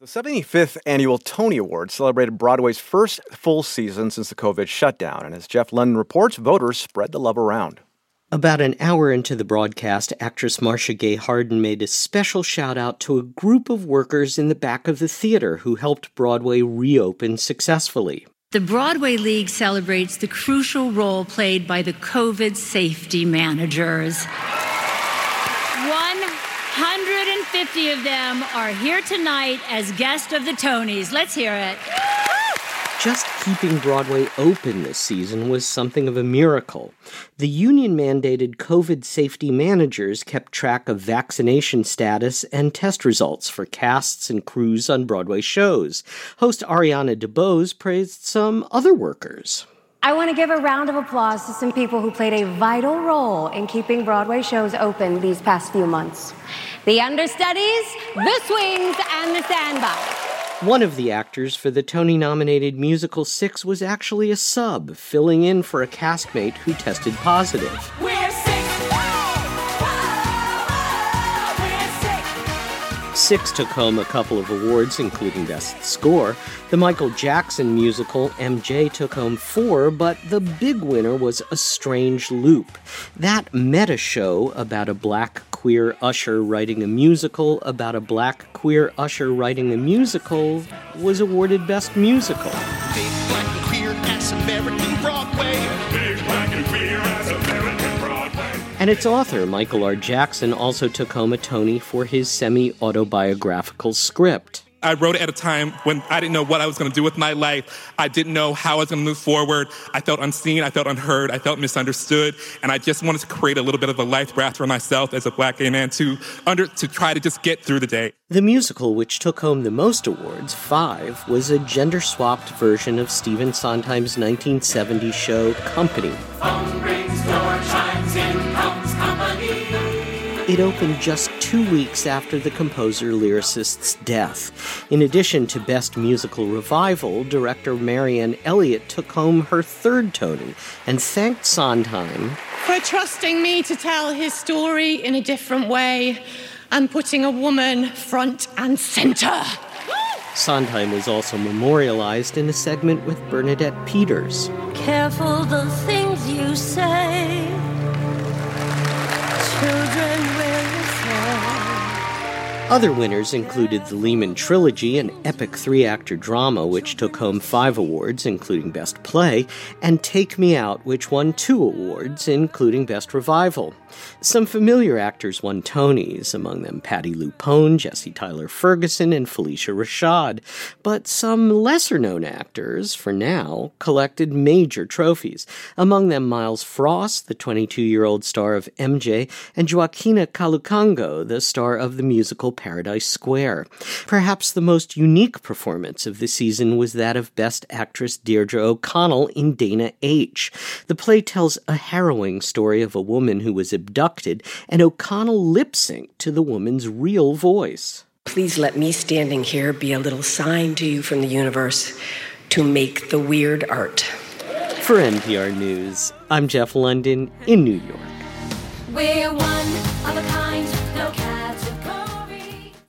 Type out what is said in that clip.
The 75th annual Tony Awards celebrated Broadway's first full season since the COVID shutdown, and as Jeff Lunden reports, voters spread the love around. About an hour into the broadcast, actress Marcia Gay Harden made a special shout out to a group of workers in the back of the theater who helped Broadway reopen successfully. The Broadway League celebrates the crucial role played by the COVID safety managers. 150 of them are here tonight as guests of the Tonys. Let's hear it. Just keeping Broadway open this season was something of a miracle. The union mandated COVID safety managers kept track of vaccination status and test results for casts and crews on Broadway shows. Host Ariana DeBose praised some other workers. I want to give a round of applause to some people who played a vital role in keeping Broadway shows open these past few months the understudies, the swings, and the standbys. One of the actors for the Tony nominated musical Six was actually a sub, filling in for a castmate who tested positive. Six took home a couple of awards, including Best Score. The Michael Jackson musical MJ took home four, but the big winner was A Strange Loop. That meta show about a black queer usher writing a musical about a black queer usher writing a musical was awarded Best Musical. Big black and queer American Broadway. Big black and queer ass American Broadway. And its author, Michael R. Jackson, also took home a Tony for his semi autobiographical script. I wrote it at a time when I didn't know what I was going to do with my life. I didn't know how I was going to move forward. I felt unseen. I felt unheard. I felt misunderstood. And I just wanted to create a little bit of a life raft for myself as a black gay man to, under, to try to just get through the day. The musical, which took home the most awards, five, was a gender swapped version of Stephen Sondheim's 1970 show Company. It opened just two weeks after the composer lyricist's death. In addition to Best Musical Revival, director Marianne Elliott took home her third Tony and thanked Sondheim for trusting me to tell his story in a different way and putting a woman front and center. Sondheim was also memorialized in a segment with Bernadette Peters. Careful the things you say. Children other winners included the Lehman Trilogy, an epic three actor drama which took home five awards, including Best Play, and Take Me Out, which won two awards, including Best Revival. Some familiar actors won Tonys, among them Patti LuPone, Jesse Tyler Ferguson, and Phylicia Rashad. But some lesser known actors, for now, collected major trophies, among them Myles Frost, the 22 year old star of MJ, and Joaquina Kalukango, the star of the musical Paradise Square. Perhaps the most unique performance of the season was that of Best Actress Deirdre O'Connell in Dana H. The play tells a harrowing story of a woman who was abducted, and O'Connell lip synced to the woman's real voice. Please let me standing here be a little sign to you from the universe to make the weird art. For NPR News, I'm Jeff Lunden in New York. We're one.